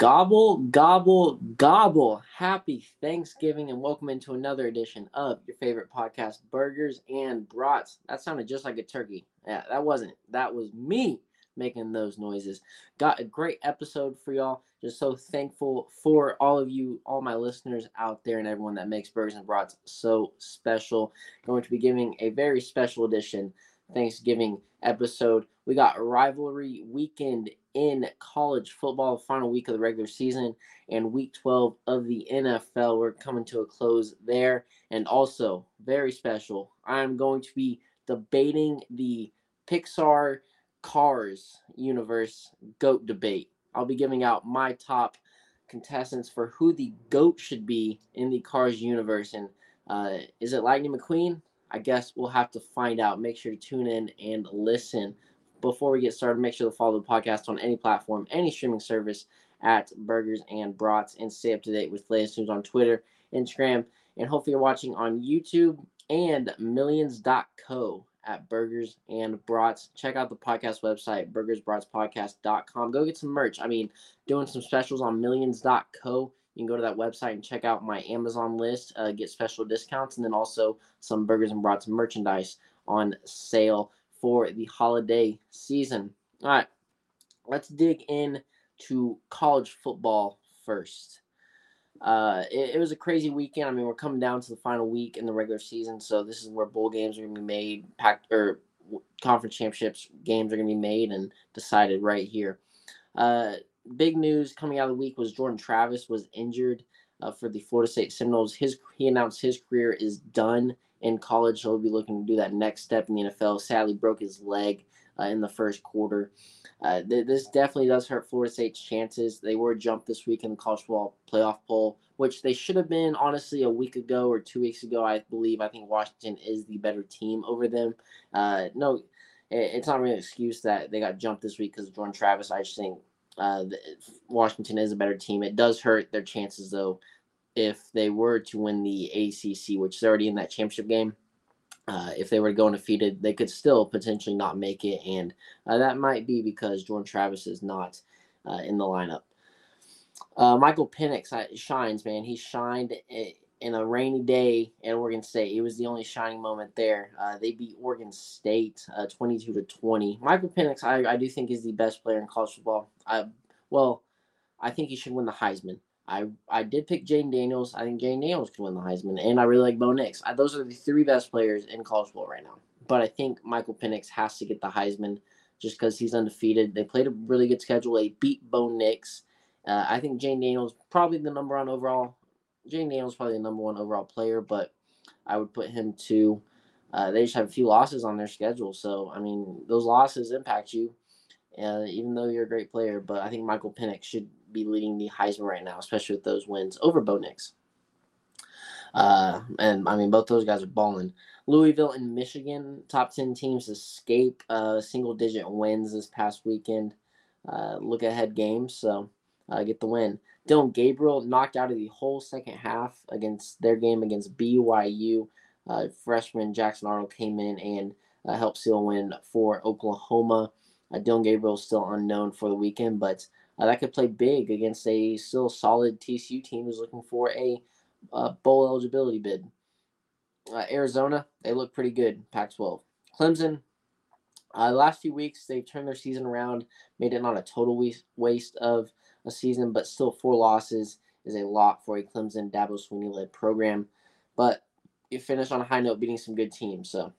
Gobble, gobble, gobble. Happy Thanksgiving and welcome into another edition of your favorite podcast, Burgers and Brats. That sounded just like a turkey. Yeah, that wasn't. That was me making those noises. Got a great episode for y'all. Just so thankful for all of you, all my listeners out there, and everyone that makes Burgers and Brats so special. Going to be giving a very special edition Thanksgiving episode. We got rivalry weekend in college football, final week of the regular season, and week 12 of the NFL. We're coming to a close there. And also, very special, I'm going to be debating the Pixar Cars universe GOAT debate. I'll be giving out my top contestants for who the GOAT should be in the Cars universe. And uh, is it Lightning McQueen? I guess we'll have to find out. Make sure to tune in and listen. Before we get started, make sure to follow the podcast on any platform, any streaming service at Burgers and Brats, and stay up to date with latest news on Twitter, Instagram, and hopefully you're watching on YouTube and millions.co at Burgers and Brats. Check out the podcast website, burgersbratspodcast.com. Go get some merch. I mean, doing some specials on millions.co you can go to that website and check out my Amazon list, uh, get special discounts, and then also some Burgers and Brats merchandise on sale for the holiday season. All right, let's dig in to college football first. Uh, it, it, was a crazy weekend. I mean, we're coming down to the final week in the regular season, so this is where bowl games are going to be made, packed or conference championships games are going to be made and decided right here. Uh, big news coming out of the week was Jordan Travis was injured uh, for the Florida State Seminoles. His he announced his career is done in college, so he'll be looking to do that next step in the NFL. Sadly, broke his leg uh, in the first quarter. Uh, th- this definitely does hurt Florida State's chances. They were jumped this week in the college football playoff poll, which they should have been honestly a week ago or two weeks ago. I believe. I think Washington is the better team over them. Uh, no, it's not really an excuse that they got jumped this week because Jordan Travis. I just think uh, Washington is a better team. It does hurt their chances though if they were to win the ACC, which is already in that championship game. Uh, if they were to go undefeated, they could still potentially not make it, and uh, that might be because Jordan Travis is not uh, in the lineup. Uh, Michael Penix shines, man. He shined in a rainy day at Oregon State. It was the only shining moment there. Uh, they beat Oregon State uh, 22 to 20. Michael Penix, I, I do think is the best player in college football. I well, I think he should win the Heisman. I I did pick Jayden Daniels. I think Jayden Daniels can win the Heisman, and I really like Bo Nix. I, those are the three best players in college football right now. But I think Michael Penix has to get the Heisman just because he's undefeated. They played a really good schedule. They beat Bo Nix. Uh, I think Jayden Daniels probably the number one overall Jayden Daniels probably the number one overall player, but I would put him to. Uh, they just have a few losses on their schedule, so I mean those losses impact you, uh, even though you're a great player. But I think Michael Penix should be leading the Heisman right now, especially with those wins over Bo Nix. Uh, and I mean both those guys are balling. Louisville and Michigan, top ten teams escape uh, single digit wins this past weekend. Uh, look ahead games, so uh, get the win. Dillon Gabriel knocked out of the whole second half against their game against BYU. Uh, freshman Jackson Arnold came in and uh, helped seal a win for Oklahoma. Uh, Dillon Gabriel is still unknown for the weekend, but uh, that could play big against a still solid TCU team who's looking for a uh, bowl eligibility bid. Uh, Arizona, they look pretty good, Pac 12. Clemson, last few weeks, they've turned their season around, made it not a total waste of a season, but still four losses is a lot for a Clemson Dabo Swinney led program. But you finish on a high note, beating some good teams. So,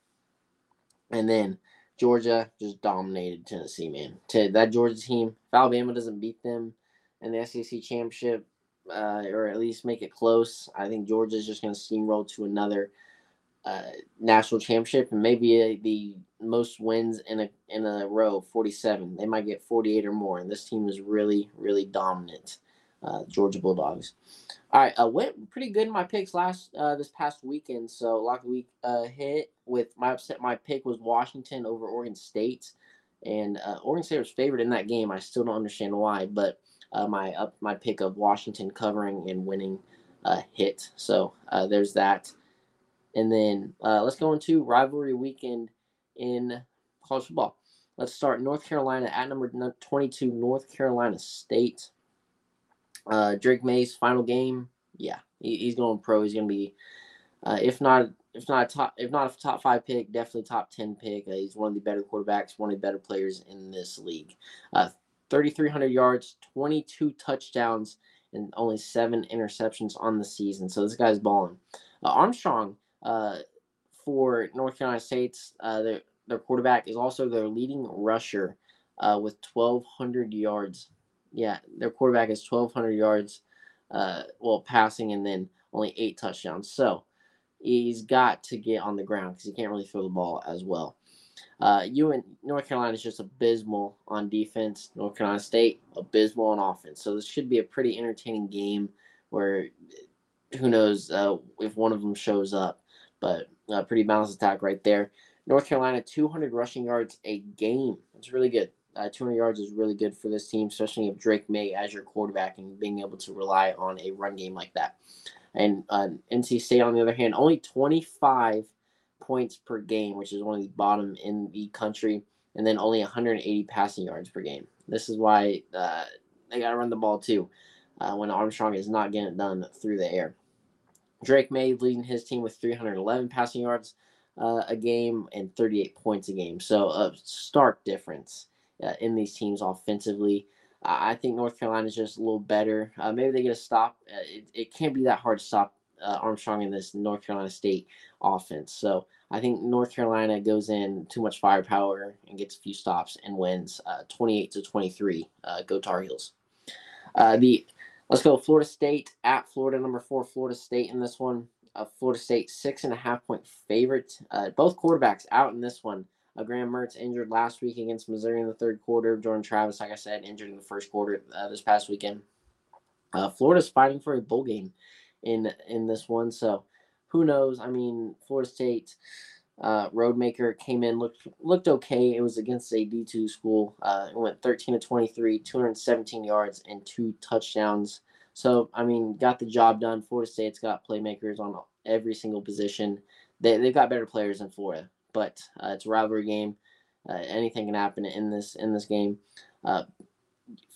and then Georgia just dominated Tennessee, man. To that Georgia team, if Alabama doesn't beat them in the SEC championship, uh, or at least make it close, I think Georgia's just going to steamroll to another uh, national championship and maybe a, the most wins in a in a row, 47. They might get 48 or more. And this team is really, really dominant. Uh, Georgia Bulldogs. All right, uh, went pretty good in my picks last uh, this past weekend. So lock week uh, hit with my upset. My pick was Washington over Oregon State, and uh, Oregon State was favored in that game. I still don't understand why, but uh, my up my pick of Washington covering and winning hit. So there's that. And then uh, let's go into rivalry weekend in college football. Let's start North Carolina at number 22, North Carolina State. Uh, Drake Maye's final game, yeah, he, he's going pro. He's going to be, uh, if not if not a top if not a top five pick, definitely top ten pick. Uh, he's one of the better quarterbacks, one of the better players in this league. Uh, 3,300 yards, 22 touchdowns, and only seven interceptions on the season. So this guy's balling. Uh, Armstrong uh, for North Carolina State's uh, their their quarterback is also their leading rusher uh, with 1,200 yards. Yeah, their quarterback is 1,200 yards, uh, well passing, and then only eight touchdowns. So he's got to get on the ground because he can't really throw the ball as well. Uh, you and North Carolina is just abysmal on defense. North Carolina State abysmal on offense. So this should be a pretty entertaining game where who knows uh, if one of them shows up, but a pretty balanced attack right there. North Carolina 200 rushing yards a game. It's really good. Uh, 200 yards is really good for this team, especially if Drake Maye as your quarterback and being able to rely on a run game like that. And uh, NC State, on the other hand, only 25 points per game, which is one of the bottom in the country, and then only 180 passing yards per game. This is why uh, they got to run the ball too uh, when Armstrong is not getting it done through the air. Drake Maye leading his team with 311 passing yards uh, a game and 38 points a game. So a stark difference uh, in these teams offensively. I think North Carolina is just a little better. Uh, maybe they get a stop. Uh, it, it can't be that hard to stop uh, Armstrong in this North Carolina State offense. So I think North Carolina goes in too much firepower and gets a few stops and wins uh, 28 to 23. Uh, go Tar Heels. Uh, the let's go Florida State at Florida number four Florida State in this one. Florida State six and a half point favorite. both quarterbacks out in this one. Uh, Graham Mertz injured last week against Missouri in the third quarter. Jordan Travis, like I said, injured in the first quarter uh, this past weekend. Uh, Florida's fighting for a bowl game in in this one, so who knows? I mean, Florida State uh, Rodemaker came in looked looked okay. It was against a D two school. Uh, it went 13 to 23, 217 yards and two touchdowns. So I mean, got the job done. Florida State's got playmakers on every single position. They they've got better players than Florida but uh, it's a rivalry game. Uh, anything can happen in this in this game. Uh,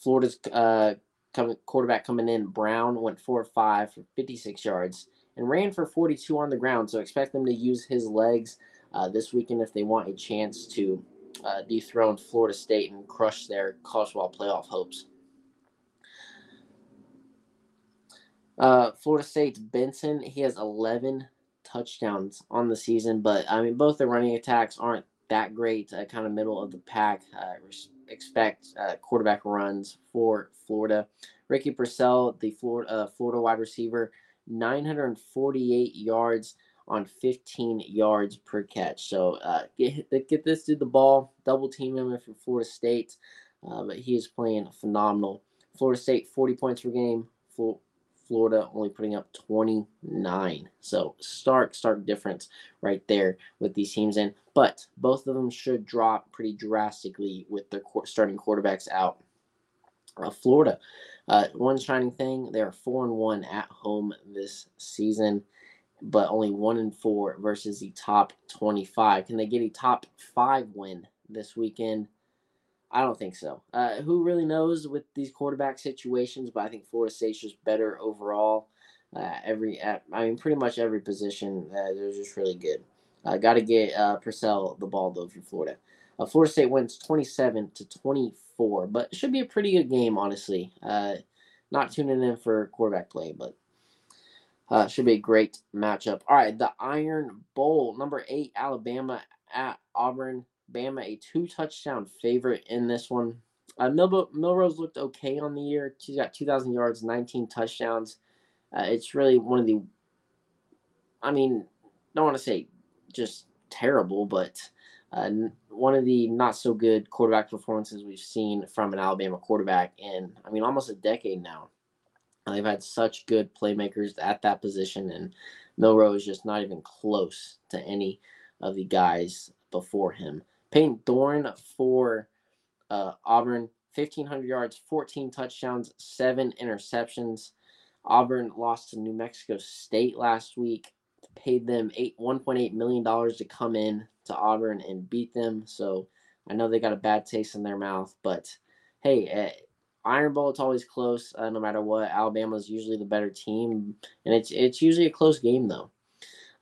Florida's uh, coming, quarterback coming in, Brown went four five for 56 yards and ran for 42 on the ground. So expect them to use his legs uh, this weekend if they want a chance to uh, dethrone Florida State and crush their football playoff hopes. Uh, Florida State's Benson, he has 11 touchdowns on the season, but I mean, both the running attacks aren't that great, uh, kind of middle of the pack. Uh, expect uh, quarterback runs for Florida. Ricky Pearsall, the Florida, uh, Florida wide receiver, 948 yards on 15 yards per catch. So uh, get get this to the ball, double team him for Florida State, uh, but he is playing phenomenal. Florida State 40 points per game. Florida only putting up 29. So stark, stark difference right there with these teams in. But both of them should drop pretty drastically with their starting quarterbacks out. Uh, Florida, uh, one shining thing, they are four and one at home this season, but only one in four versus the top 25. Can they get a top five win this weekend? I don't think so. Uh, who really knows with these quarterback situations? But I think Florida State's just better overall. Uh, every, at, I mean, pretty much every position, uh, they're just really good. Uh, Got to get uh, Pearsall the ball though for Florida. Uh, Florida State wins 27 to 24, but it should be a pretty good game, honestly. Uh, not tuning in for quarterback play, but uh, should be a great matchup. All right, the Iron Bowl, number eight, Alabama at Auburn. Bama a two touchdown favorite in this one. Uh, Mil- Milroe looked okay on the year. She's got 2,000 yards, 19 touchdowns. Uh, it's really one of the, I mean, don't want to say just terrible, but uh, one of the not so good quarterback performances we've seen from an Alabama quarterback in, I mean, almost a decade now. They've had such good playmakers at that position, and Milroe is just not even close to any of the guys before him. Payton Thorne for uh, Auburn, 1,500 yards, 14 touchdowns, seven interceptions. Auburn lost to New Mexico State last week. Paid them eight 1.8 million dollars to come in to Auburn and beat them. So I know they got a bad taste in their mouth, but hey, uh, Iron Bowl, it's always close, uh, no matter what. Alabama is usually the better team, and it's it's usually a close game though.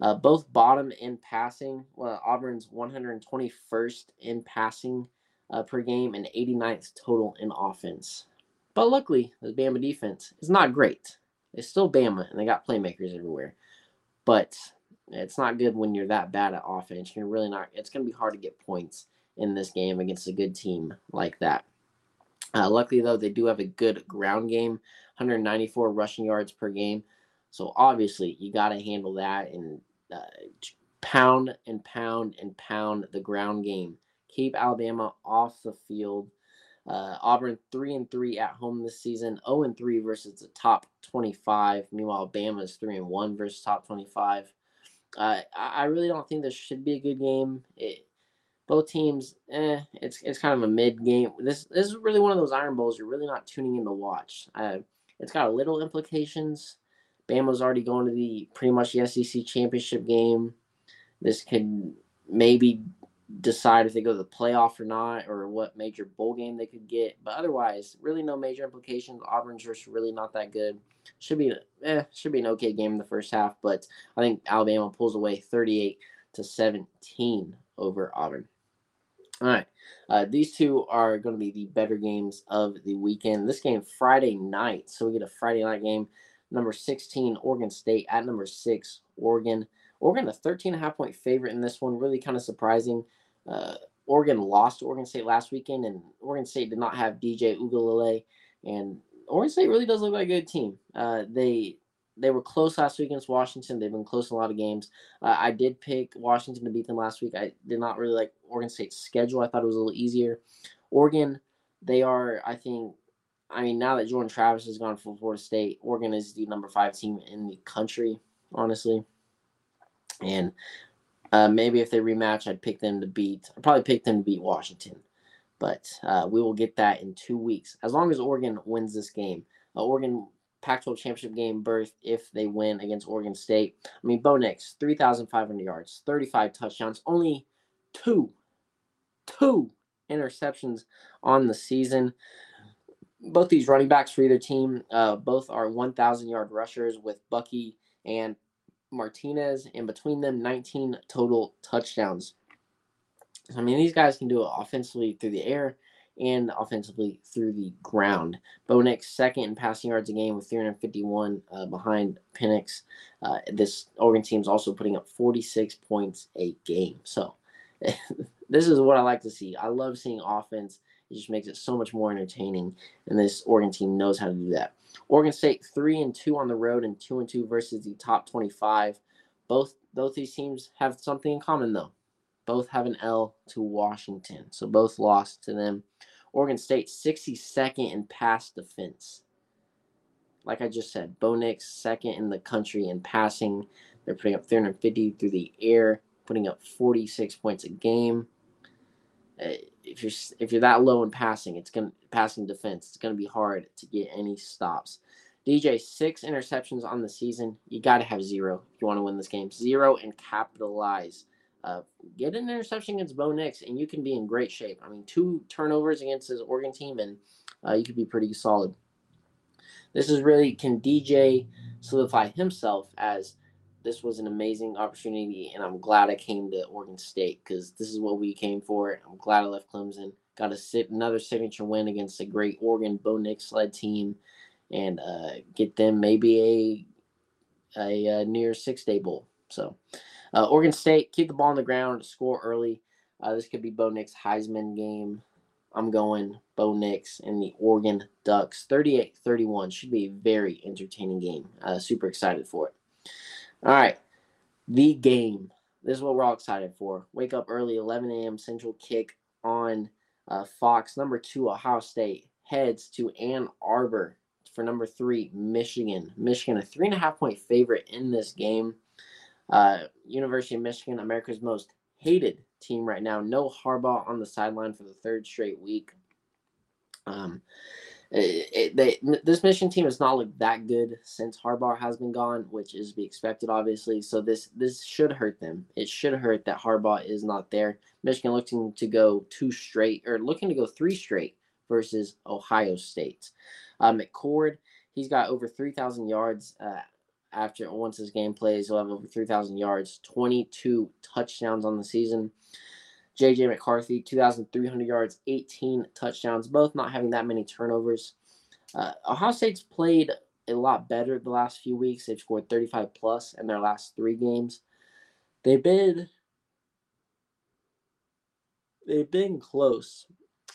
Uh, both bottom in passing. Well, Auburn's 121st in passing uh, per game and 89th total in offense. But luckily, the Bama defense is not great. It's still Bama, and they got playmakers everywhere. But it's not good when you're that bad at offense. You're really not. It's going to be hard to get points in this game against a good team like that. Uh, luckily, though, they do have a good ground game 194 rushing yards per game. So obviously, you got to handle that and uh, pound and pound and pound the ground game. Keep Alabama off the field. Uh, Auburn three and three at home this season, zero oh and three versus the top twenty-five. Meanwhile, Bama is three and one versus top twenty-five. Uh, I really don't think this should be a good game. It, both teams, eh, it's it's kind of a mid game. This this is really one of those Iron Bowls you're really not tuning in to watch. Uh, it's got a little implications. Bama's already going to the pretty much the SEC championship game. This could maybe decide if they go to the playoff or not, or what major bowl game they could get. But otherwise, really no major implications. Auburn's just really not that good. Should be eh, should be an okay game in the first half, but I think Alabama pulls away 38 to 17 over Auburn. All right. Uh, these two are going to be the better games of the weekend. This game Friday night, so we get a Friday night game. Number 16, Oregon State at number six, Oregon. Oregon, a 13 and a half point favorite in this one. Really kind of surprising. Uh, Oregon lost to Oregon State last weekend, and Oregon State did not have DJ Uiagalelei. And Oregon State really does look like a good team. Uh, they they were close last week against Washington. They've been close in a lot of games. Uh, I did pick Washington to beat them last week. I did not really like Oregon State's schedule. I thought it was a little easier. Oregon, they are, I think, I mean, now that Jordan Travis has gone for Florida State, Oregon is the number five team in the country, honestly. And uh, maybe if they rematch, I'd pick them to beat. I'd probably pick them to beat Washington. But uh, we will get that in two weeks. As long as Oregon wins this game. Uh, Oregon Pac 12 championship game berth if they win against Oregon State. I mean, Bo Nix, 3,500 yards, 35 touchdowns, only two, two interceptions on the season. Both these running backs for either team, uh, both are 1,000 yard rushers with Bucky and Martinez, and between them, 19 total touchdowns. I mean, these guys can do it offensively through the air and offensively through the ground. Bo second in passing yards a game with 351 uh, behind Penix. Uh, this Oregon team is also putting up 46 points a game. So this is what I like to see. I love seeing offense. It just makes it so much more entertaining, and this Oregon team knows how to do that. Oregon State three and two on the road and two and two versus the top 25. Both both these teams have something in common though. Both have an L to Washington. So both lost to them. Oregon State 62nd in pass defense. Like I just said, Bo Nix second in the country in passing. They're putting up 350 through the air, putting up 46 points a game. Uh, if you're if you're that low in passing, it's gonna passing defense. It's gonna be hard to get any stops. DJ six interceptions on the season. You got to have zero if you want to win this game. Zero and capitalize. Uh, get an interception against Bo Nix, and you can be in great shape. I mean, two turnovers against his Oregon team, and uh, you could be pretty solid. This is really can DJ solidify himself as this was an amazing opportunity, and I'm glad I came to Oregon State because this is what we came for. I'm glad I left Clemson. Got a sit another signature win against a great Oregon Bo Nix led team, and uh, get them maybe a a, a near six day bowl. So. Uh, Oregon State, keep the ball on the ground, score early. Uh, this could be Bo Nix Heisman game. I'm going Bo Nix and the Oregon Ducks. 38 31 should be a very entertaining game. Uh, super excited for it. All right. The game. This is what we're all excited for. Wake up early, 11 a.m. Central kick on uh, Fox. Number two, Ohio State heads to Ann Arbor for number three, Michigan. Michigan, a three and a half point favorite in this game. Uh, University of Michigan, America's most hated team right now. No Harbaugh on the sideline for the third straight week. Um, it, it, they, this Michigan team has not looked that good since Harbaugh has been gone, which is to be expected, obviously. So this this should hurt them. It should hurt that Harbaugh is not there. Michigan looking to go two straight or looking to go three straight versus Ohio State. Uh, McCord, he's got over 3,000 yards uh, after once his game plays. He'll have over 3,000 yards, 22 touchdowns on the season. JJ McCarthy, 2,300 yards, 18 touchdowns, both not having that many turnovers. Uh, Ohio State's played a lot better the last few weeks. They've scored 35 plus in their last three games. They've been they've been close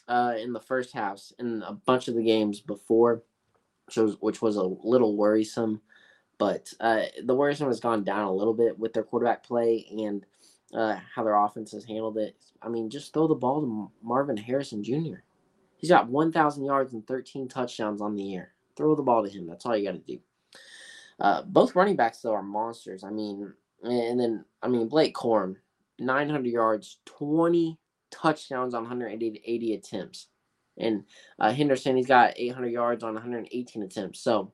uh, in the first halves in a bunch of the games before, which was, which was a little worrisome. But uh, the worrisome has gone down a little bit with their quarterback play and uh, how their offense has handled it. I mean, just throw the ball to Marvin Harrison Jr. He's got 1,000 yards and 13 touchdowns on the year. Throw the ball to him. That's all you got to do. Uh, both running backs, though, are monsters. I mean, and then, I mean, Blake Corum, 900 yards, 20 touchdowns on 180 attempts. And uh, Henderson, he's got 800 yards on 118 attempts. So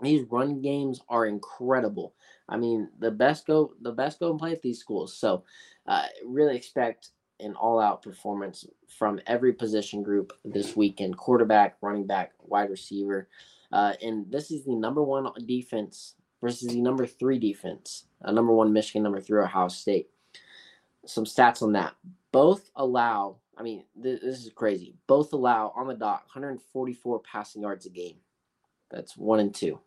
these run games are incredible. I mean, the best go the best go and play at these schools. So uh, really expect an all-out performance from every position group this weekend: quarterback, running back, wide receiver. Uh, and this is the number one defense versus the number three defense. Uh, number one Michigan, number three Ohio State. Some stats on that. Both allow. I mean, th- this is crazy. Both allow on the dot 144 passing yards a game. That's one and two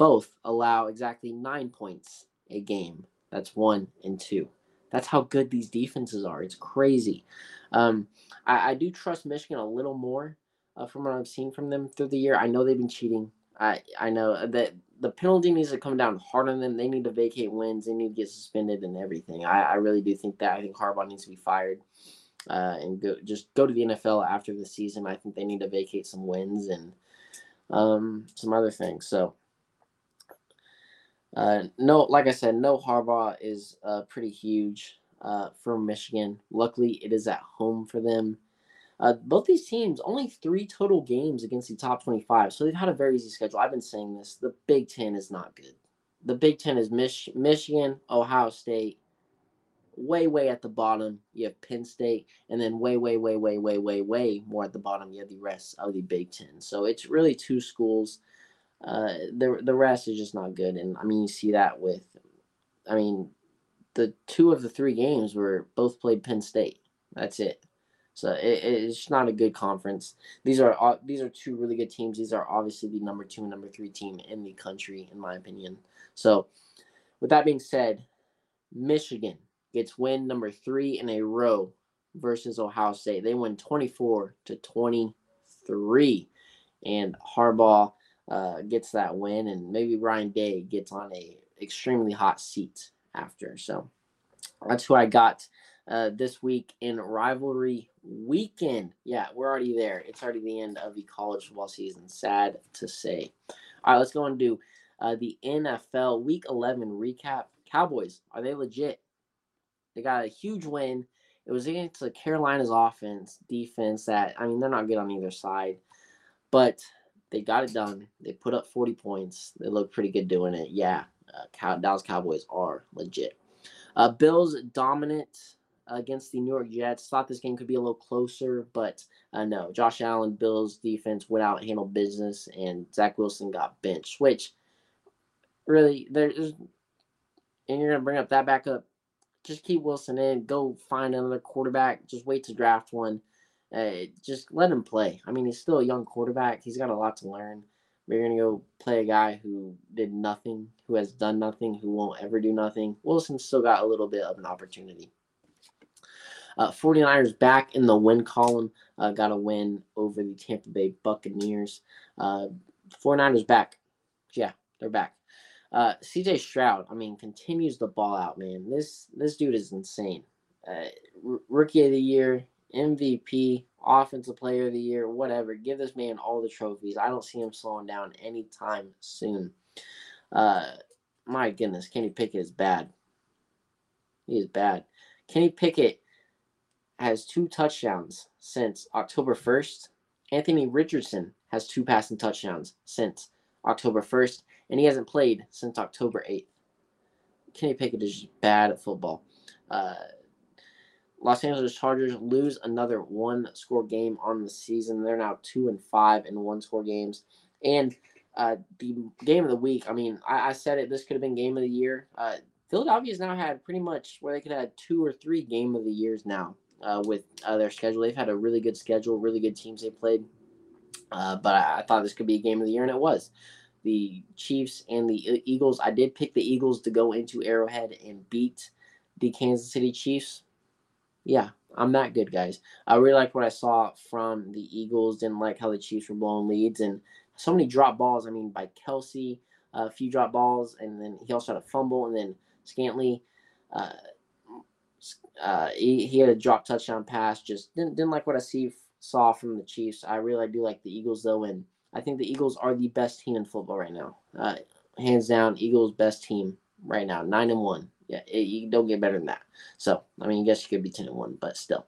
both allow exactly nine points a game. That's one and two. That's how good these defenses are. It's crazy. Um, I, I, do trust Michigan a little more uh, from what I've seen from them through the year. I know they've been cheating. I I know that the penalty needs to come down hard on them. They need to vacate wins. They need to get suspended and everything. I, I really do think that. I think Harbaugh needs to be fired uh, and go just go to the NFL after the season. I think they need to vacate some wins and um, some other things. So uh, no, like I said, no Harbaugh is uh, pretty huge uh, for Michigan. Luckily, it is at home for them. Uh, both these teams only three total games against the top 25, so they've had a very easy schedule. I've been saying this. The Big Ten is not good. The Big Ten is Mich- Michigan, Ohio State, way, way at the bottom. You have Penn State, and then way, way, way, way, way, way, way more at the bottom. You have the rest of the Big Ten. So it's really two schools uh, the the rest is just not good. And I mean, you see that with, I mean, the two of the three games were both played Penn State. That's it. So it, it's not a good conference. These are these are two really good teams. These are obviously the number two and number three team in the country, in my opinion. So, with that being said, Michigan gets win number three in a row versus Ohio State. They win twenty four to twenty three, and Harbaugh uh, gets that win, and maybe Ryan Day gets on a extremely hot seat after. So that's who I got uh, this week in rivalry weekend. Yeah, we're already there. It's already the end of the college football season. Sad to say. All right, let's go and do uh, the NFL Week 11 recap. Cowboys, are they legit? They got a huge win. It was against the Carolina's offense, defense that, I mean, they're not good on either side. But they got it done. They put up 40 points. They look pretty good doing it. Yeah, uh, Dallas Cowboys are legit. Uh, Bills dominant against the New York Jets. Thought this game could be a little closer, but uh, no. Josh Allen, Bills defense went out and handled business, and Zach Wilson got benched. Which really, there's and you're gonna bring up that backup. Just keep Wilson in. Go find another quarterback. Just wait to draft one. Just let him play. I mean, he's still a young quarterback. He's got a lot to learn. We're to go play a guy who did nothing, who has done nothing, who won't ever do nothing. Wilson still got a little bit of an opportunity. Uh, 49ers back in the win column. Uh, got a win over the Tampa Bay Buccaneers. Uh, 49ers back. Yeah, they're back. Uh, CJ Stroud, I mean, continues the ball out, man. This this dude is insane. Uh, r- rookie of the year, MVP, Offensive Player of the Year, whatever. Give this man all the trophies. I don't see him slowing down anytime soon. Uh, my goodness, Kenny Pickett is bad. He is bad. Kenny Pickett has two touchdowns since October 1st. Anthony Richardson has two passing touchdowns since October 1st, and he hasn't played since October 8th. Kenny Pickett is bad at football. Uh, Los Angeles Chargers lose another one score game on the season. They're now two and five in one score games. And uh, the game of the week, I mean, I, I said it, this could have been game of the year. Uh, Philadelphia's now had pretty much where they could have two or three game of the years now uh, with uh, their schedule. They've had a really good schedule, really good teams they played. Uh, but I, I, thought this could be a game of the year, and it was. The Chiefs and the Eagles. I did pick the Eagles to go into Arrowhead and beat the Kansas City Chiefs. Yeah, I'm that good, guys. I really like what I saw from the Eagles. Didn't like how the Chiefs were blowing leads and so many drop balls. I mean, by Kelce, a few drop balls, and then he also had a fumble, and then Scantling. Uh, uh, he, he had a drop touchdown pass. Just didn't didn't like what I see saw from the Chiefs. I really do like the Eagles though, and I think the Eagles are the best team in football right now. Uh, hands down, Eagles best team right now, nine and one. Yeah, it, you don't get better than that. So I mean, I guess you could be ten and one, but still,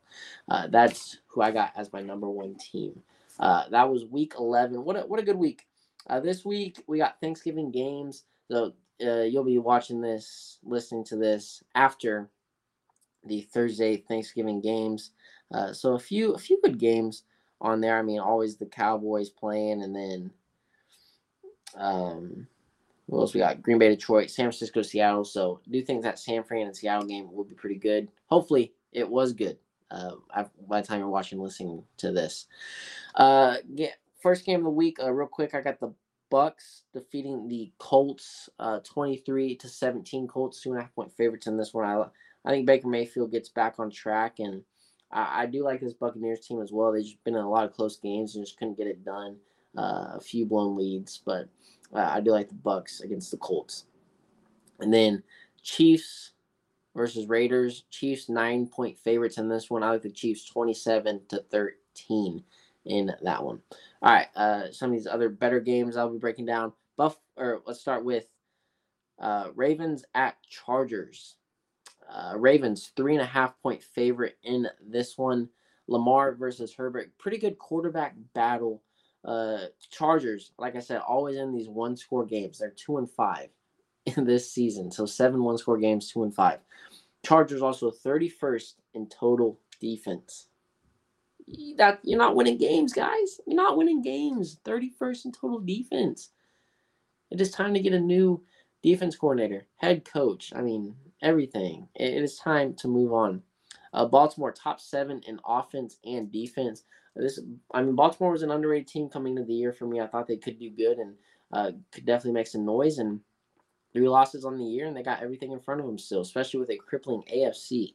uh, that's who I got as my number one team. Uh, that was week eleven. What a, what a good week. Uh, this week we got Thanksgiving games. So uh, you'll be watching this, listening to this after the Thursday Thanksgiving games. Uh, so a few a few good games on there. I mean, always the Cowboys playing, and then um, what else we got? Green Bay, Detroit, San Francisco, Seattle. So do think that San Fran and Seattle game will be pretty good. Hopefully, it was good. Uh, by the time you're watching, listening to this, uh, get first game of the week. Uh, real quick, I got the Bucks defeating the Colts, uh, 23 to 17. Colts two and a half point favorites in this one. I I think Baker Mayfield gets back on track, and I, I do like this Buccaneers team as well. They've been in a lot of close games and just couldn't get it done. Uh, a few blown leads, but I do like the Bucks against the Colts. And then Chiefs versus Raiders. Chiefs nine point favorites in this one. I like the Chiefs 27 to 13 in that one. All right, uh, some of these other better games I'll be breaking down. Buff or let's start with uh, Ravens at Chargers. Uh, Ravens three and a half point favorite in this one. Lamar versus Herbert, pretty good quarterback battle. Uh, Chargers, like I said, always in these one score games. They're two and five in this season, so seven one score games, two and five. Chargers also 31st in total defense. That you're not winning games, guys. You're not winning games. 31st in total defense. It is time to get a new defense coordinator, head coach. I mean, everything. It is time to move on. Uh, Baltimore top seven in offense and defense. This, I mean, Baltimore was an underrated team coming into the year for me. I thought they could do good and uh, could definitely make some noise. And three losses on the year, and they got everything in front of them still, especially with a crippling AFC.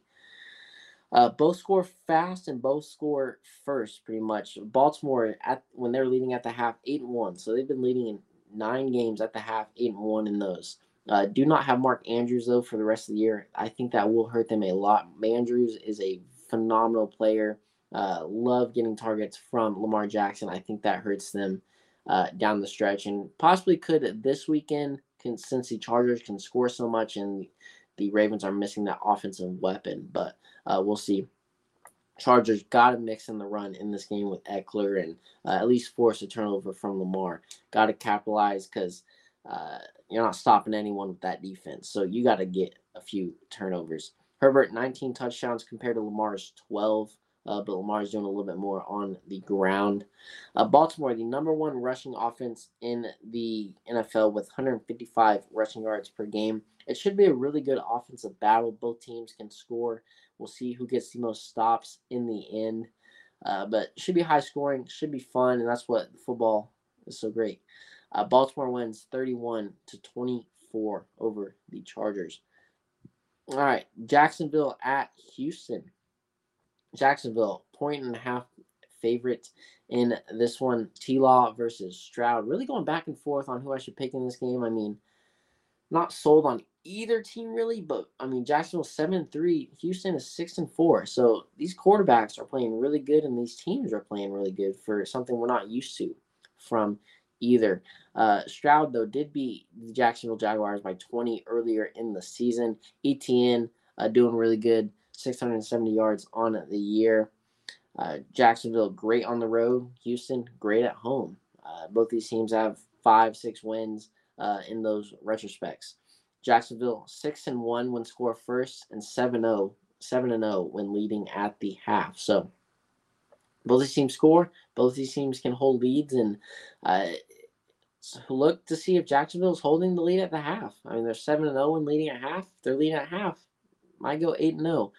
Uh, both score fast and both score first, pretty much. Baltimore at when they're leading at the half, eight one, so they've been leading in nine games at the half, eight one in those. Uh, do not have Mark Andrews though for the rest of the year. I think that will hurt them a lot. Andrews is a phenomenal player. Uh, love getting targets from Lamar Jackson. I think that hurts them uh, down the stretch and possibly could this weekend since the Chargers can score so much and the Ravens are missing that offensive weapon. But uh, we'll see. Chargers got to mix in the run in this game with Ekeler and uh, at least force a turnover from Lamar. Got to capitalize because uh, you're not stopping anyone with that defense. So you got to get a few turnovers. Herbert, 19 touchdowns compared to Lamar's 12, uh, but Lamar's doing a little bit more on the ground. Uh, Baltimore, the number one rushing offense in the NFL with 155 rushing yards per game. It should be a really good offensive battle. Both teams can score. We'll see who gets the most stops in the end. Uh, but should be high scoring, should be fun, and that's what football is so great. Uh, Baltimore wins 31 to 24 over the Chargers. All right, Jacksonville at Houston. Jacksonville, point and a half favorite in this one. T Law versus Stroud. Really going back and forth on who I should pick in this game. I mean, not sold on either team really, but I mean Jacksonville seven three, Houston is six and four. So these quarterbacks are playing really good, and these teams are playing really good for something we're not used to from either. Uh, Stroud, though, did beat the Jacksonville Jaguars by 20 earlier in the season. ETN uh, doing really good, 670 yards on the year. Uh, Jacksonville, great on the road. Houston, great at home. Uh, both these teams have five, six wins uh, in those retrospects. Jacksonville, 6 and 1 when score first, and 7 0 7 and 0 when leading at the half. So both these teams score. Both these teams can hold leads, and uh, look to see if Jacksonville is holding the lead at the half. I mean, they're 7 and 0 and leading at half. They're leading at half. Might go 8 and 0.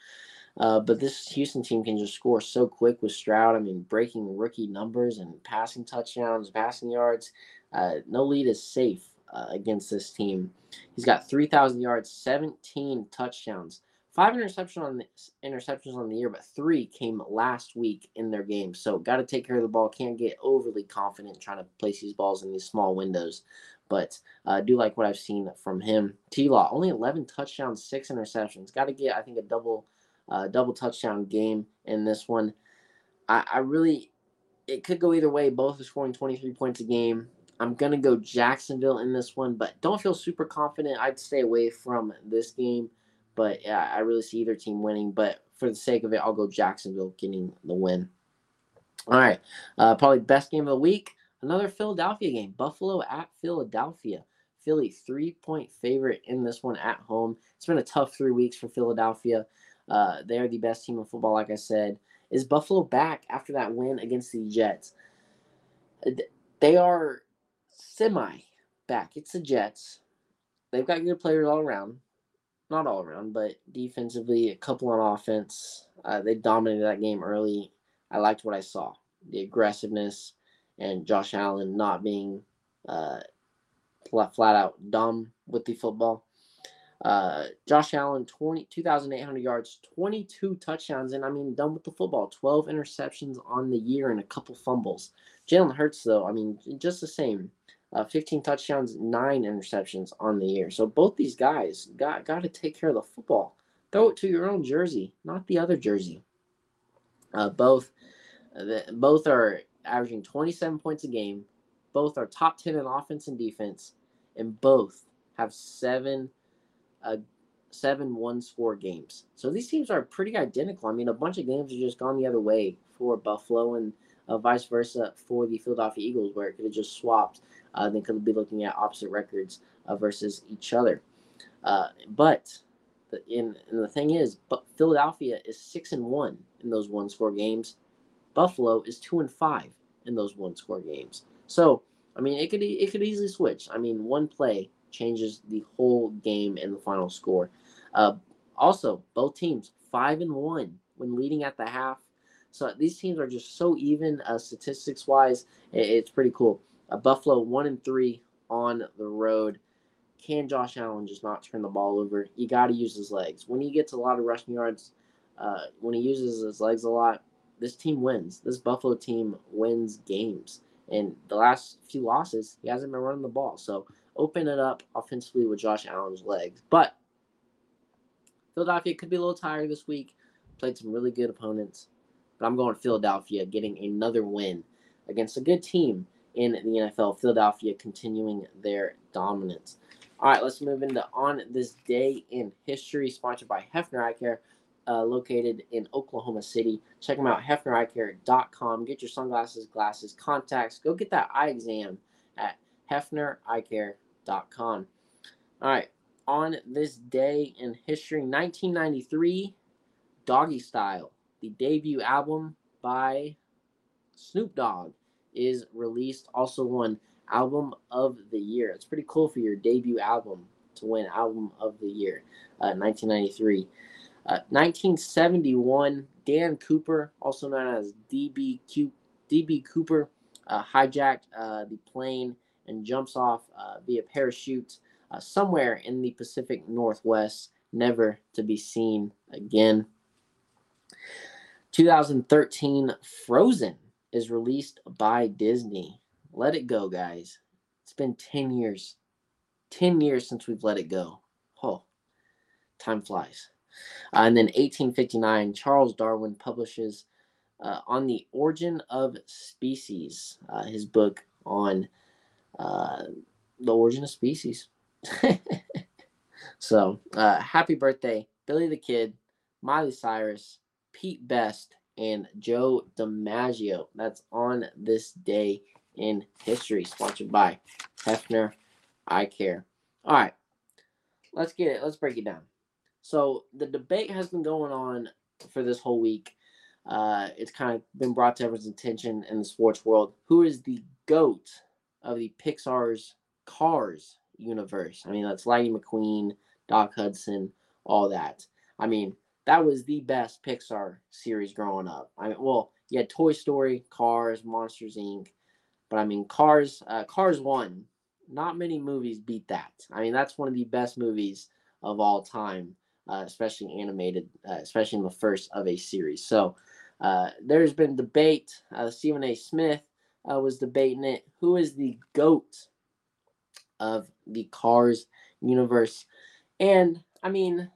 Uh, but this Houston team can just score so quick with Stroud. I mean, breaking rookie numbers and passing touchdowns, passing yards. Uh, no lead is safe uh, against this team. He's got 3,000 yards, 17 touchdowns, five interceptions on the, interceptions on the year, but three came last week in their game. So got to take care of the ball. Can't get overly confident trying to place these balls in these small windows. But I uh, do like what I've seen from him. T Law only 11 touchdowns, six interceptions. Got to get I think a double uh, double touchdown game in this one. I, I really it could go either way. Both are scoring 23 points a game. I'm to go Jacksonville in this one, but don't feel super confident. I'd stay away from this game, but yeah, I really see either team winning. But for the sake of it, I'll go Jacksonville getting the win. All right, uh, probably best game of the week. Another Philadelphia game. Buffalo at Philadelphia. Philly three point favorite in this one at home. It's been a tough three weeks for Philadelphia. Uh, they are the best team in football, like I said. Is Buffalo back after that win against the Jets? They are semi back. It's the Jets. They've got good players all around. Not all around, but defensively, a couple on offense. Uh, they dominated that game early. I liked what I saw. The aggressiveness and Josh Allen not being uh, flat, out dumb with the football. Uh, Josh Allen, 20, 2,800 yards, 22 touchdowns, and I mean, done with the football. 12 interceptions on the year and a couple fumbles. Jalen Hurts, though, I mean, just the same uh, 15 touchdowns, nine interceptions on the year. So both these guys got got to take care of the football. Throw it to your own jersey, not the other jersey. Uh, both uh, both are averaging 27 points a game. Both are top 10 in offense and defense, and both have seven uh, seven one score games. So these teams are pretty identical. I mean, a bunch of games have just gone the other way for Buffalo and uh, vice versa for the Philadelphia Eagles, where it could have just swapped uh, then could be looking at opposite records uh, versus each other. Uh, but the, in, and the thing is, but Philadelphia is six and one in those one score games. Buffalo is two and five in those one score games. So I mean, it could it could easily switch. I mean, one play changes the whole game and the final score. Uh, also, both teams five and one when leading at the half. So these teams are just so even uh, statistics wise. It, it's pretty cool. A Buffalo one and three on the road. Can Josh Allen just not turn the ball over? You got to use his legs. When he gets a lot of rushing yards, uh, when he uses his legs a lot, this team wins. This Buffalo team wins games. And the last few losses, he hasn't been running the ball. So open it up offensively with Josh Allen's legs. But Philadelphia could be a little tired this week. Played some really good opponents. But I'm going Philadelphia getting another win against a good team in the NFL. Philadelphia continuing their dominance. All right, let's move into On This Day in History, sponsored by Hefner Eye Care, uh, located in Oklahoma City. Check them out, hefnereyecare.com. Get your sunglasses, glasses, contacts. Go get that eye exam at hefnereyecare.com. All right, on this day in history, 1993, Doggystyle, the debut album by Snoop Dogg is released. Also won Album of the Year. It's pretty cool for your debut album to win Album of the Year, uh, 1993. Uh, 1971, Dan Cooper, also known as DB, DB Cooper, uh, hijacked uh, the plane and jumps off uh, via parachute uh, somewhere in the Pacific Northwest, never to be seen again. 2013, Frozen is released by Disney. Let it go, guys. It's been 10 years. 10 years since we've let it go. Oh, time flies. Uh, and then 1859, Charles Darwin publishes uh, On the Origin of Species, uh, his book on uh, the origin of species. so, uh, happy birthday, Billy the Kid, Miley Cyrus, Pete Best, and Joe DiMaggio. That's on this day in history, sponsored by Hefner Eye Care. All right, let's get it. Let's break it down. So the debate has been going on for this whole week. Uh, it's kind of been brought to everyone's attention in the sports world. Who is the GOAT of the Pixar's Cars universe? I mean, that's Lightning McQueen, Doc Hudson, all that. I mean, that was the best Pixar series growing up. I mean, well, you had Toy Story, Cars, Monsters Inc. But I mean, Cars, uh, Cars One. Not many movies beat that. I mean, that's one of the best movies of all time, uh, especially animated, uh, especially in the first of a series. So uh, there's been debate. Uh, Stephen A. Smith uh, was debating it. Who is the goat of the Cars universe? And I mean,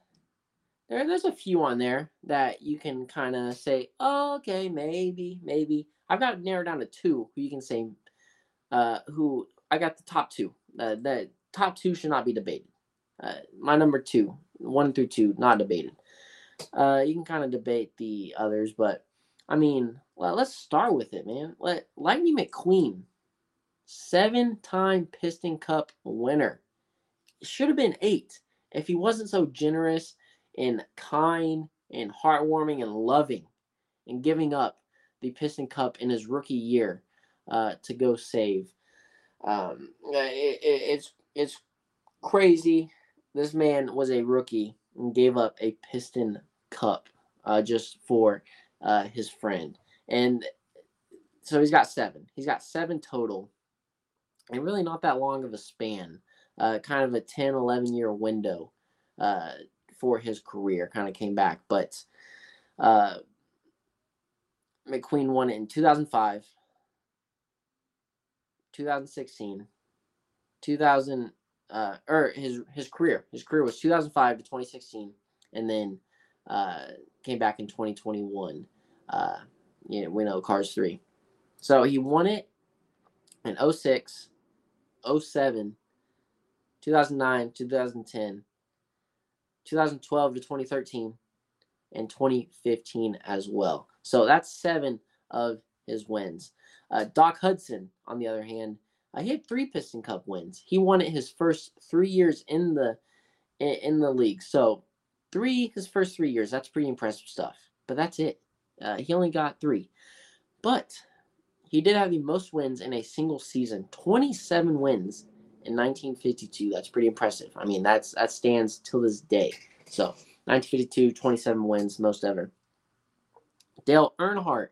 there, there's a few on there that you can kind of say, oh, okay, maybe, maybe. I've got narrowed down to two who you can say, uh, who I got the top two. The top two should not be debated. My number two, one through two, not debated. Uh, you can kind of debate the others, but I mean, well, let's start with it, man. Let Lightning McQueen, seven-time Piston Cup winner, should have been eight if he wasn't so generous and kind and heartwarming and loving and giving up the Piston Cup in his rookie year uh, to go save. Um, it, it, it's it's crazy. This man was a rookie and gave up a Piston Cup uh, just for uh, his friend, and so he's got seven. He's got seven total, and really not that long of a span. Uh, kind of a 10, 11 year window uh, for his career. Kind of came back, but uh, McQueen won it in 2005, 2016, 2000, uh, or his his career. His career was 2005 to 2016, and then uh, came back in 2021. Uh, you know, we know Cars 3. So he won it in 06, 07, 2009, 2010, 2012 to 2013, and 2015 as well. So that's seven of his wins. Uh, Doc Hudson, on the other hand, uh, he had three Piston Cup wins. He won it his first three years in the in, the league. So three his first three years. That's pretty impressive stuff. But that's it. Uh, he only got three. But he did have the most wins in a single season 27 wins in 1952. That's pretty impressive. I mean, that's that stands till this day. So 1952, 27 wins, most ever. Dale Earnhardt,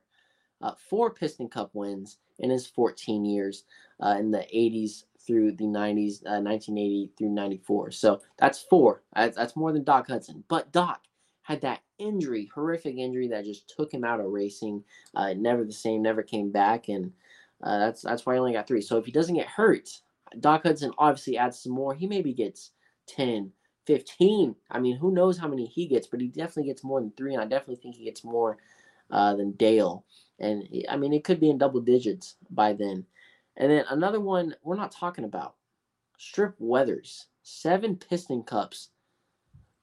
uh, four Piston Cup wins in his 14 years uh, in the 80s through the 90s, uh, 1980 through 94. So that's four. That's, more than Doc Hudson. But Doc had that injury, horrific injury that just took him out of racing. Uh, never the same, never came back, and uh, that's that's why he only got three. So if he doesn't get hurt, Doc Hudson obviously adds some more. He maybe gets 10, 15. I mean, who knows how many he gets, but he definitely gets more than three, and I definitely think he gets more uh, than Dale. And I mean, it could be in double digits by then. And then another one we're not talking about Strip Weathers, seven Piston Cups,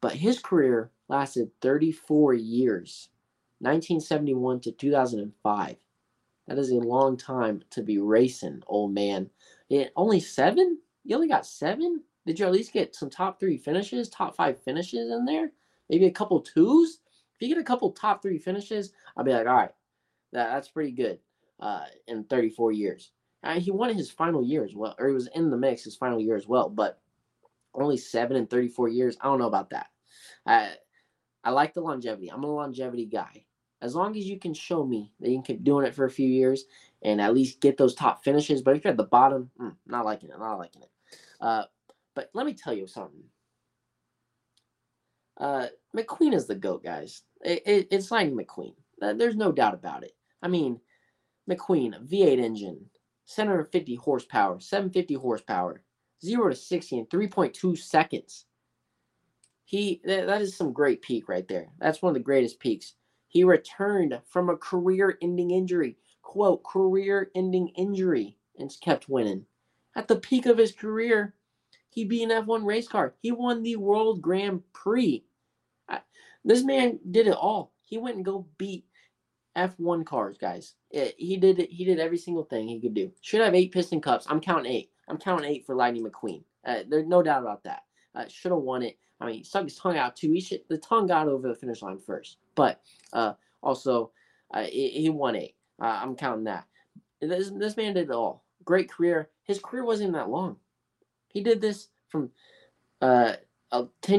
but his career lasted 34 years, 1971 to 2005. That is a long time to be racing, old man. It, only seven? You only got seven? Did you at least get some top three finishes, top five finishes in there? Maybe a couple twos? If you get a couple top three finishes, I'll be like, all right, that, that's pretty good uh, in 34 years. Uh, he won his final year as well, or he was in the mix his final year as well, but only seven and 34 years. I don't know about that. I, I like the longevity. I'm a longevity guy. As long as you can show me that you can keep doing it for a few years and at least get those top finishes. But if you're at the bottom, mm, not liking it, not liking it. Uh, but let me tell you something. Uh, McQueen is the GOAT, guys. It, it, it's Lightning McQueen. There's no doubt about it. I mean, McQueen, V8 engine, 750 horsepower, 750 horsepower, 0 to 60 in 3.2 seconds. He that, that is some great peak right there. That's one of the greatest peaks. He returned from a career-ending injury, quote, career-ending injury, and kept winning. At the peak of his career, he beat an F1 race car. He won the World Grand Prix. I, this man did it all. He went and go beat F1 cars, guys. It, he did it. He did every single thing he could do. Should have eight piston cups. I'm counting eight. I'm counting eight for Lightning McQueen. Uh, there's no doubt about that. Uh, should have won it. I mean, he stuck his tongue out too. He should, the tongue got over the finish line first, but uh, also he, he won. Uh, I'm counting that. This, this man did it all. Great career. His career wasn't that long. He did this from 10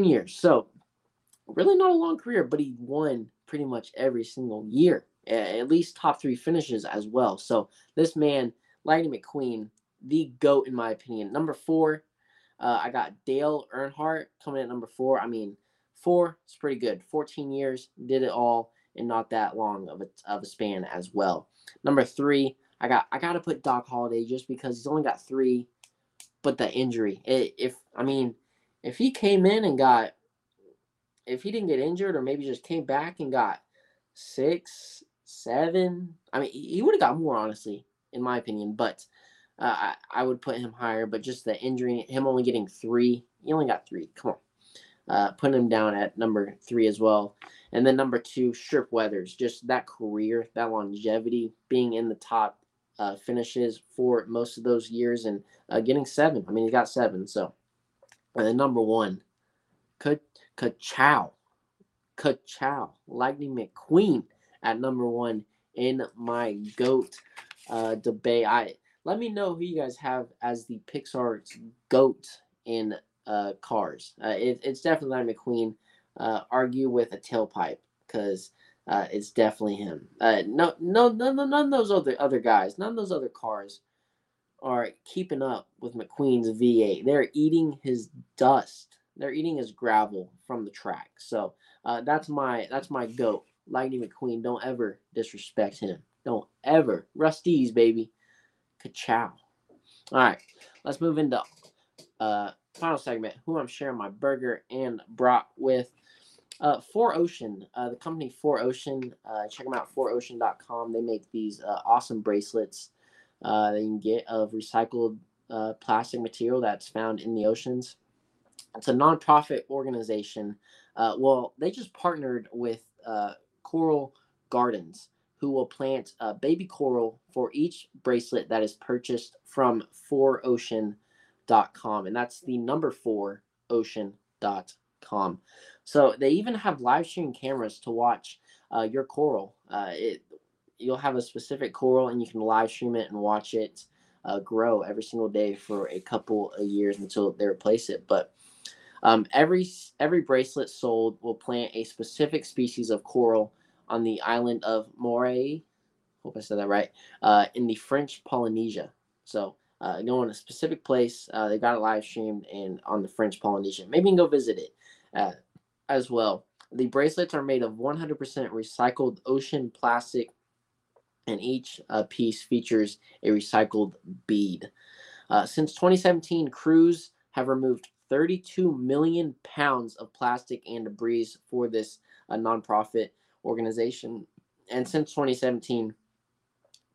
years. So, really not a long career, but he won pretty much every single year, at least top three finishes as well. So, this man, Lightning McQueen, the GOAT in my opinion. Number four, uh, I got Dale Earnhardt coming at number four. I mean, four is pretty good. 14 years, did it all in not that long of a, of a span as well. Number three, I got I got to put Doc Holliday just because he's only got three, but the injury. It, if I mean, if he came in and got, if he didn't get injured or maybe just came back and got six, seven, I mean, he would have got more honestly, in my opinion. But uh, I, I would put him higher. But just the injury, him only getting three, he only got three. Come on, uh, putting him down at number three as well. And then number two, Strip Weathers, just that career, that longevity, being in the top uh, finishes for most of those years and uh, getting seven. I mean, he got seven. So, and then number one, Ka-chow, Ka-chow, Lightning McQueen at number one in my GOAT uh, debate. I Let me know who you guys have as the Pixar's GOAT in uh, cars. Uh, it, it's definitely Lightning McQueen. Uh, argue with a tailpipe because uh, it's definitely him. Uh, no, no, no, no, none of those other other guys, none of those other cars are keeping up with McQueen's V8. They're eating his dust. They're eating his gravel from the track. So uh, that's my that's my goat. Lightning McQueen. Don't ever disrespect him. Don't ever. Rust-eze baby. Ka-chow. All right, let's move into uh final segment. Who I'm sharing my burger and brat with. Uh, 4Ocean, uh, the company 4Ocean, uh, check them out, 4ocean.com. They make these uh, awesome bracelets uh, that you can get of recycled uh, plastic material that's found in the oceans. It's a nonprofit organization. Uh, well, they just partnered with uh, Coral Gardens, who will plant a baby coral for each bracelet that is purchased from 4ocean.com. And that's the number 4 ocean.com. So they even have live stream cameras to watch uh, your coral. Uh, it, you'll have a specific coral and you can live stream it and watch it uh, grow every single day for a couple of years until they replace it. But um, every every bracelet sold will plant a specific species of coral on the island of Moray. Hope I said that right. Uh, in the French Polynesia. So uh, go in a specific place. Uh, they got it live streamed and on the French Polynesia. Maybe you can go visit it. Uh, as well. The bracelets are made of 100% recycled ocean plastic, and each uh, piece features a recycled bead. Uh, since 2017, crews have removed 32 million pounds of plastic and debris for this uh, nonprofit organization. And since 2017,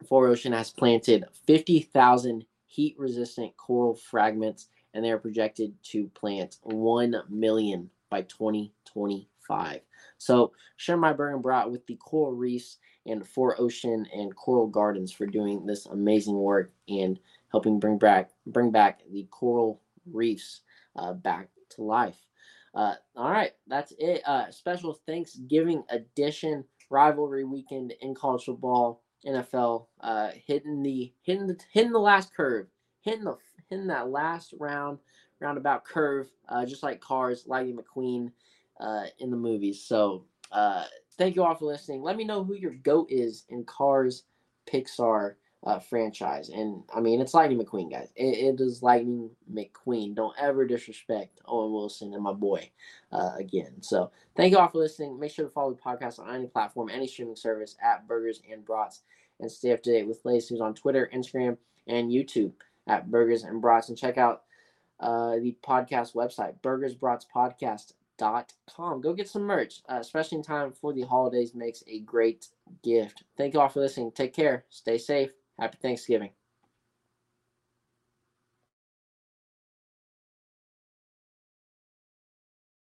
4Ocean has planted 50,000 heat resistant coral fragments, and they are projected to plant 1 million by 2025. So share my burn brought with the Coral Reefs and 4Ocean and Coral Gardens for doing this amazing work and helping bring back bring back the coral reefs uh, back to life. Uh, all right, that's it. Uh, special Thanksgiving edition rivalry weekend in college football, NFL, uh, hitting the hitting the hitting the last curve, hitting the hitting that last round roundabout curve, uh, just like Cars, Lightning McQueen uh, in the movies. So uh, thank you all for listening. Let me know who your GOAT is in Cars Pixar uh, franchise. And I mean, it's Lightning McQueen, guys. It, it is Lightning McQueen. Don't ever disrespect Owen Wilson and my boy uh, again. So thank you all for listening. Make sure to follow the podcast on any platform, any streaming service at Burgers and Brats, and stay up to date with latest news on Twitter, Instagram, and YouTube at Burgers and Brats. And check out uh, the podcast website, burgersbratspodcast.com. Go get some merch, uh, especially in time for the holidays, makes a great gift. Thank you all for listening. Take care. Stay safe. Happy Thanksgiving.